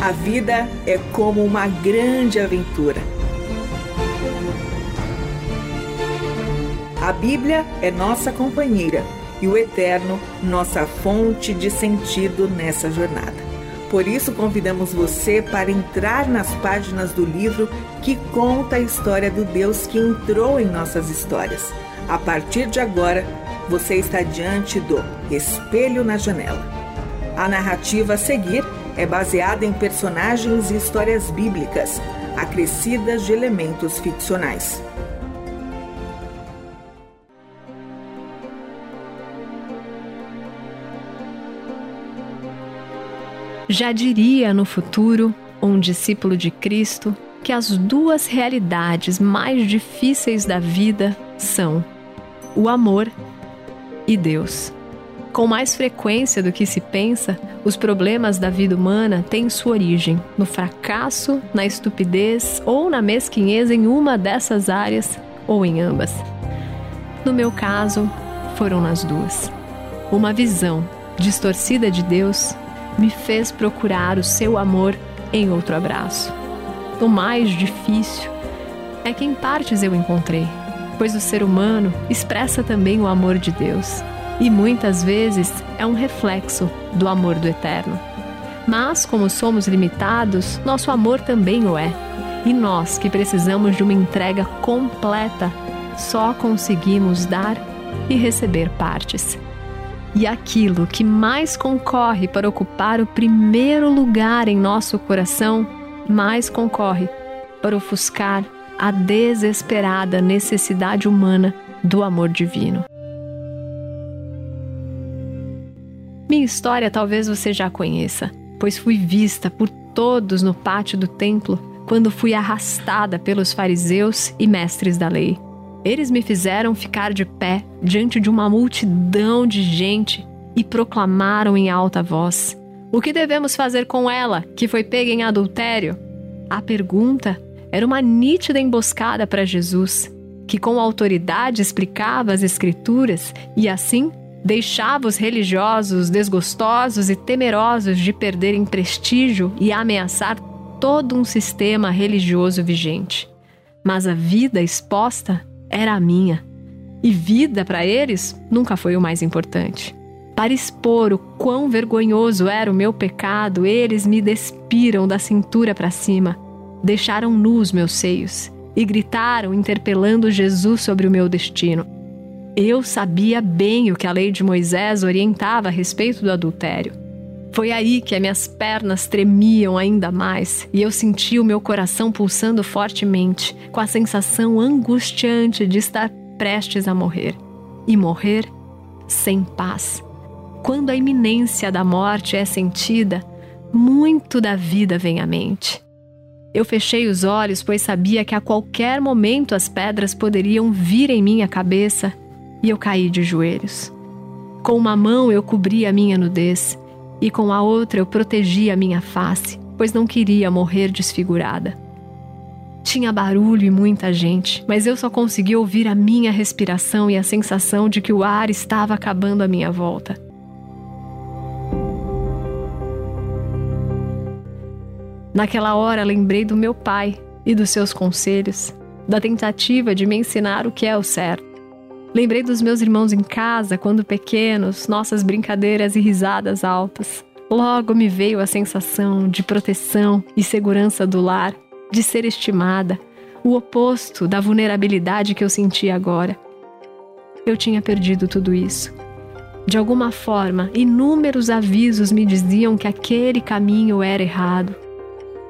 A vida é como uma grande aventura. A Bíblia é nossa companheira e o Eterno nossa fonte de sentido nessa jornada. Por isso, convidamos você para entrar nas páginas do livro que conta a história do Deus que entrou em nossas histórias. A partir de agora, você está diante do Espelho na Janela. A narrativa a seguir é baseada em personagens e histórias bíblicas, acrescidas de elementos ficcionais. Já diria no futuro um discípulo de Cristo que as duas realidades mais difíceis da vida são o amor e Deus. Com mais frequência do que se pensa, os problemas da vida humana têm sua origem no fracasso, na estupidez ou na mesquinhez em uma dessas áreas ou em ambas. No meu caso, foram nas duas. Uma visão distorcida de Deus me fez procurar o seu amor em outro abraço. O mais difícil é que em partes eu encontrei, pois o ser humano expressa também o amor de Deus e muitas vezes é um reflexo do amor do Eterno. Mas, como somos limitados, nosso amor também o é. E nós, que precisamos de uma entrega completa, só conseguimos dar e receber partes e aquilo que mais concorre para ocupar o primeiro lugar em nosso coração, mais concorre para ofuscar a desesperada necessidade humana do amor divino. Minha história talvez você já conheça, pois fui vista por todos no pátio do templo quando fui arrastada pelos fariseus e mestres da lei. Eles me fizeram ficar de pé diante de uma multidão de gente e proclamaram em alta voz: O que devemos fazer com ela, que foi pega em adultério? A pergunta era uma nítida emboscada para Jesus, que com autoridade explicava as Escrituras e assim deixava os religiosos desgostosos e temerosos de perderem prestígio e ameaçar todo um sistema religioso vigente. Mas a vida exposta era a minha. E vida para eles nunca foi o mais importante. Para expor o quão vergonhoso era o meu pecado, eles me despiram da cintura para cima, deixaram nus meus seios e gritaram, interpelando Jesus sobre o meu destino. Eu sabia bem o que a lei de Moisés orientava a respeito do adultério. Foi aí que as minhas pernas tremiam ainda mais e eu senti o meu coração pulsando fortemente, com a sensação angustiante de estar prestes a morrer. E morrer sem paz. Quando a iminência da morte é sentida, muito da vida vem à mente. Eu fechei os olhos, pois sabia que a qualquer momento as pedras poderiam vir em minha cabeça e eu caí de joelhos. Com uma mão eu cobri a minha nudez e com a outra eu protegi a minha face, pois não queria morrer desfigurada. Tinha barulho e muita gente, mas eu só consegui ouvir a minha respiração e a sensação de que o ar estava acabando à minha volta. Naquela hora lembrei do meu pai e dos seus conselhos, da tentativa de me ensinar o que é o certo. Lembrei dos meus irmãos em casa, quando pequenos, nossas brincadeiras e risadas altas. Logo me veio a sensação de proteção e segurança do lar, de ser estimada, o oposto da vulnerabilidade que eu sentia agora. Eu tinha perdido tudo isso. De alguma forma, inúmeros avisos me diziam que aquele caminho era errado,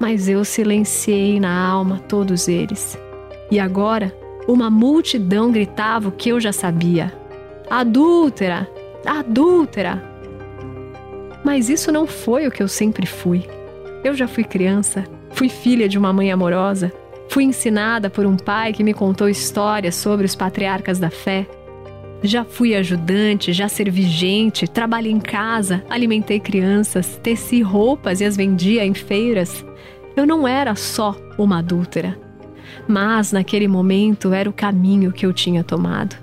mas eu silenciei na alma todos eles. E agora uma multidão gritava o que eu já sabia: Adúltera! Adúltera! Mas isso não foi o que eu sempre fui. Eu já fui criança, fui filha de uma mãe amorosa, fui ensinada por um pai que me contou histórias sobre os patriarcas da fé. Já fui ajudante, já servi gente, trabalhei em casa, alimentei crianças, teci roupas e as vendia em feiras. Eu não era só uma adúltera mas naquele momento era o caminho que eu tinha tomado.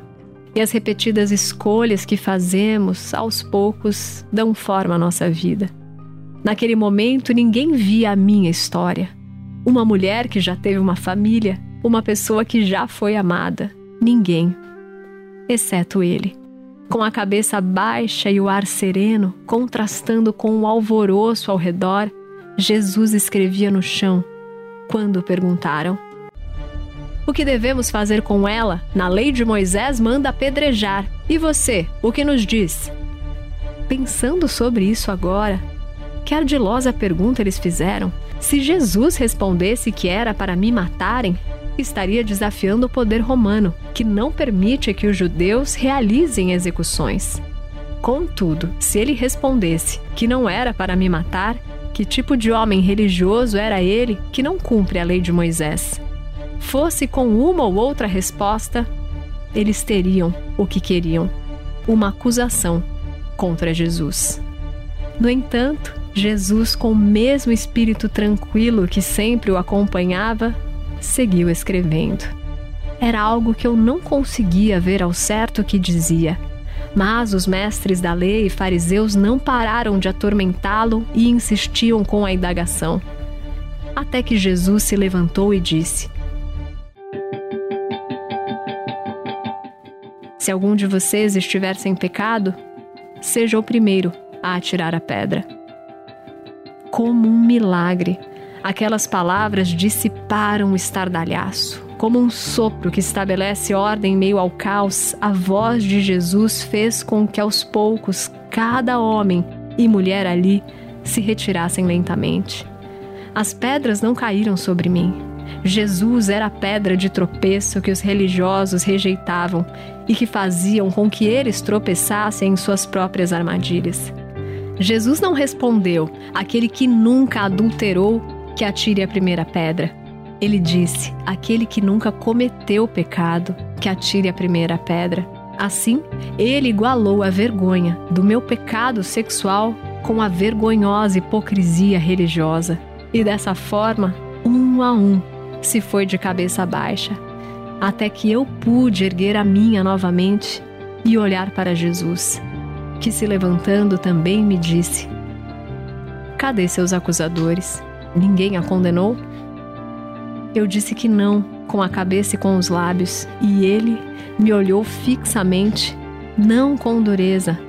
E as repetidas escolhas que fazemos, aos poucos, dão forma à nossa vida. Naquele momento, ninguém via a minha história. Uma mulher que já teve uma família, uma pessoa que já foi amada. Ninguém, exceto ele. Com a cabeça baixa e o ar sereno, contrastando com o alvoroço ao redor, Jesus escrevia no chão. Quando perguntaram: O que devemos fazer com ela? Na lei de Moisés manda apedrejar. E você, o que nos diz? Pensando sobre isso agora, que ardilosa pergunta eles fizeram. Se Jesus respondesse que era para me matarem, estaria desafiando o poder romano, que não permite que os judeus realizem execuções. Contudo, se ele respondesse que não era para me matar, que tipo de homem religioso era ele que não cumpre a lei de Moisés? Fosse com uma ou outra resposta, eles teriam o que queriam: uma acusação contra Jesus. No entanto, Jesus, com o mesmo espírito tranquilo que sempre o acompanhava, seguiu escrevendo. Era algo que eu não conseguia ver ao certo o que dizia. Mas os mestres da lei e fariseus não pararam de atormentá-lo e insistiam com a indagação. Até que Jesus se levantou e disse: Se algum de vocês estiver sem pecado, seja o primeiro a atirar a pedra como um milagre. Aquelas palavras dissiparam o estardalhaço. Como um sopro que estabelece ordem em meio ao caos, a voz de Jesus fez com que aos poucos cada homem e mulher ali se retirassem lentamente. As pedras não caíram sobre mim. Jesus era a pedra de tropeço que os religiosos rejeitavam e que faziam com que eles tropeçassem em suas próprias armadilhas. Jesus não respondeu: aquele que nunca adulterou, que atire a primeira pedra. Ele disse: aquele que nunca cometeu pecado, que atire a primeira pedra. Assim, ele igualou a vergonha do meu pecado sexual com a vergonhosa hipocrisia religiosa. E dessa forma, um a um, se foi de cabeça baixa, até que eu pude erguer a minha novamente e olhar para Jesus que se levantando também me disse: Cadê seus acusadores? Ninguém a condenou? Eu disse que não, com a cabeça e com os lábios, e ele me olhou fixamente, não com dureza,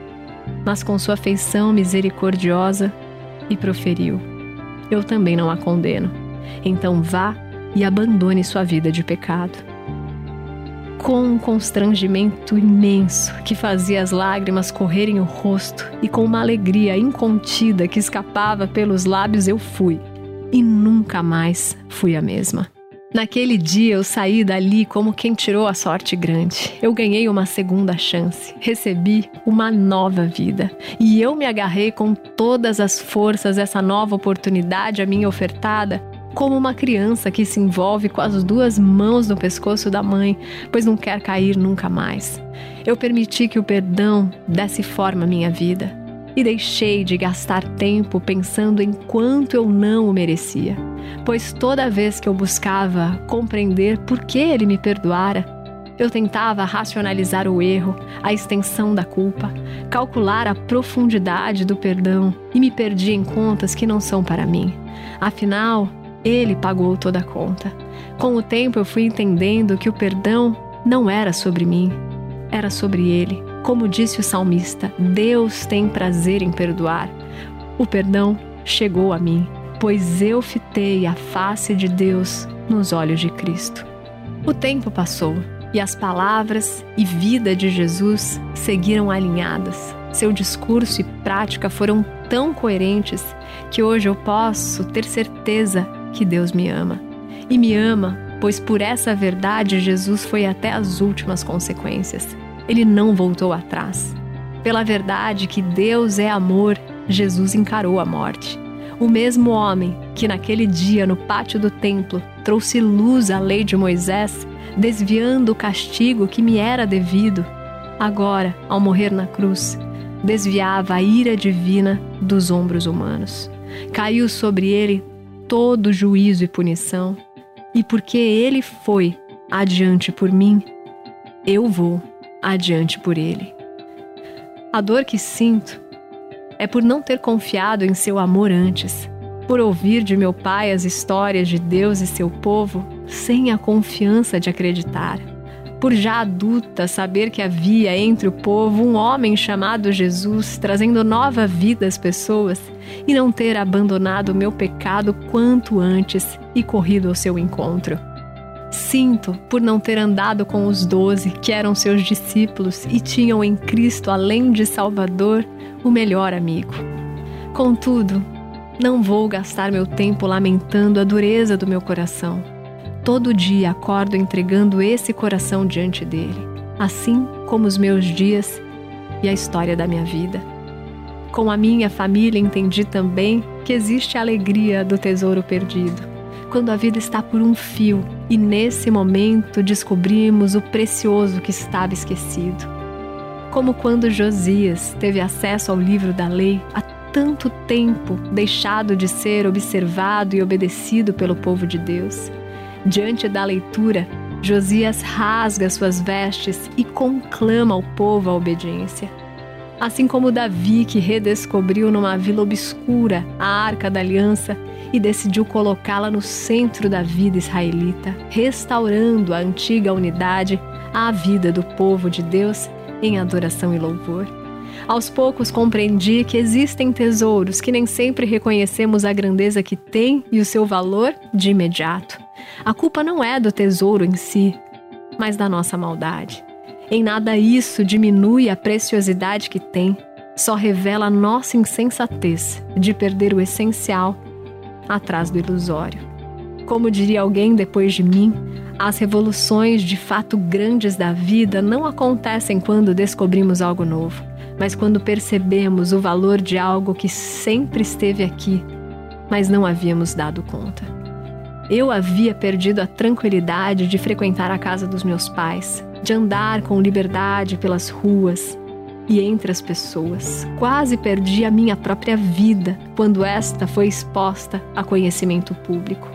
mas com sua feição misericordiosa, e proferiu: Eu também não a condeno. Então vá e abandone sua vida de pecado com um constrangimento imenso que fazia as lágrimas correrem o rosto e com uma alegria incontida que escapava pelos lábios eu fui. E nunca mais fui a mesma. Naquele dia eu saí dali como quem tirou a sorte grande. Eu ganhei uma segunda chance, recebi uma nova vida. E eu me agarrei com todas as forças essa nova oportunidade a mim ofertada como uma criança que se envolve com as duas mãos no pescoço da mãe, pois não quer cair nunca mais. Eu permiti que o perdão desse forma à minha vida e deixei de gastar tempo pensando em quanto eu não o merecia, pois toda vez que eu buscava compreender por que ele me perdoara, eu tentava racionalizar o erro, a extensão da culpa, calcular a profundidade do perdão e me perdi em contas que não são para mim. Afinal, ele pagou toda a conta. Com o tempo eu fui entendendo que o perdão não era sobre mim, era sobre ele. Como disse o salmista, Deus tem prazer em perdoar. O perdão chegou a mim, pois eu fitei a face de Deus nos olhos de Cristo. O tempo passou e as palavras e vida de Jesus seguiram alinhadas. Seu discurso e prática foram tão coerentes que hoje eu posso ter certeza que Deus me ama. E me ama, pois por essa verdade Jesus foi até as últimas consequências. Ele não voltou atrás. Pela verdade que Deus é amor, Jesus encarou a morte. O mesmo homem que naquele dia no pátio do templo trouxe luz à lei de Moisés, desviando o castigo que me era devido, agora, ao morrer na cruz, desviava a ira divina dos ombros humanos. Caiu sobre ele todo juízo e punição, e porque ele foi adiante por mim, eu vou adiante por ele. A dor que sinto é por não ter confiado em seu amor antes, por ouvir de meu pai as histórias de Deus e seu povo sem a confiança de acreditar, por já adulta saber que havia entre o povo um homem chamado Jesus trazendo nova vida às pessoas e não ter abandonado o meu pecado quanto antes e corrido ao seu encontro. Sinto por não ter andado com os doze, que eram seus discípulos e tinham em Cristo, além de Salvador, o melhor amigo. Contudo, não vou gastar meu tempo lamentando a dureza do meu coração. Todo dia acordo entregando esse coração diante dele, assim como os meus dias e a história da minha vida. Com a minha família entendi também que existe a alegria do tesouro perdido quando a vida está por um fio e nesse momento descobrimos o precioso que estava esquecido. Como quando Josias teve acesso ao livro da lei há tanto tempo deixado de ser observado e obedecido pelo povo de Deus. Diante da leitura, Josias rasga suas vestes e conclama ao povo a obediência. Assim como Davi, que redescobriu numa vila obscura a arca da aliança e decidiu colocá-la no centro da vida israelita, restaurando a antiga unidade à vida do povo de Deus em adoração e louvor. Aos poucos compreendi que existem tesouros que nem sempre reconhecemos a grandeza que tem e o seu valor de imediato. A culpa não é do tesouro em si, mas da nossa maldade. Em nada isso diminui a preciosidade que tem, só revela nossa insensatez de perder o essencial atrás do ilusório. Como diria alguém depois de mim, as revoluções de fato grandes da vida não acontecem quando descobrimos algo novo, mas quando percebemos o valor de algo que sempre esteve aqui, mas não havíamos dado conta. Eu havia perdido a tranquilidade de frequentar a casa dos meus pais, de andar com liberdade pelas ruas, e entre as pessoas. Quase perdi a minha própria vida quando esta foi exposta a conhecimento público.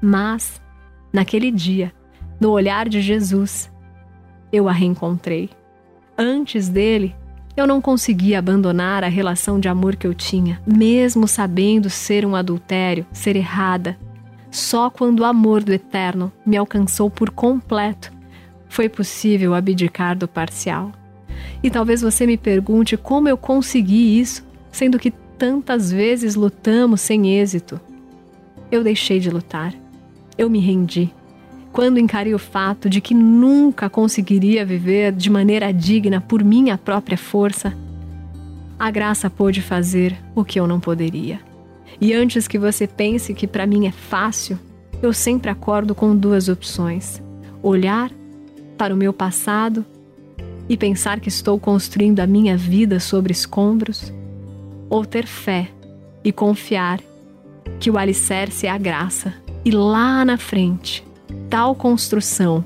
Mas, naquele dia, no olhar de Jesus, eu a reencontrei. Antes dele, eu não conseguia abandonar a relação de amor que eu tinha, mesmo sabendo ser um adultério, ser errada. Só quando o amor do Eterno me alcançou por completo foi possível abdicar do parcial. E talvez você me pergunte como eu consegui isso, sendo que tantas vezes lutamos sem êxito. Eu deixei de lutar. Eu me rendi. Quando encarei o fato de que nunca conseguiria viver de maneira digna por minha própria força, a graça pôde fazer o que eu não poderia. E antes que você pense que para mim é fácil, eu sempre acordo com duas opções: olhar para o meu passado e pensar que estou construindo a minha vida sobre escombros, ou ter fé e confiar que o alicerce é a graça e lá na frente, tal construção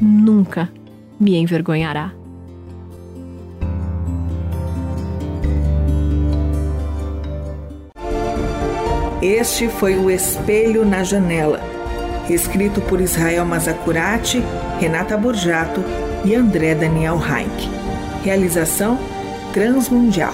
nunca me envergonhará. Este foi o Espelho na Janela escrito por Israel Mazacurati, Renata Borjato e André Daniel Heinck. Realização Transmundial.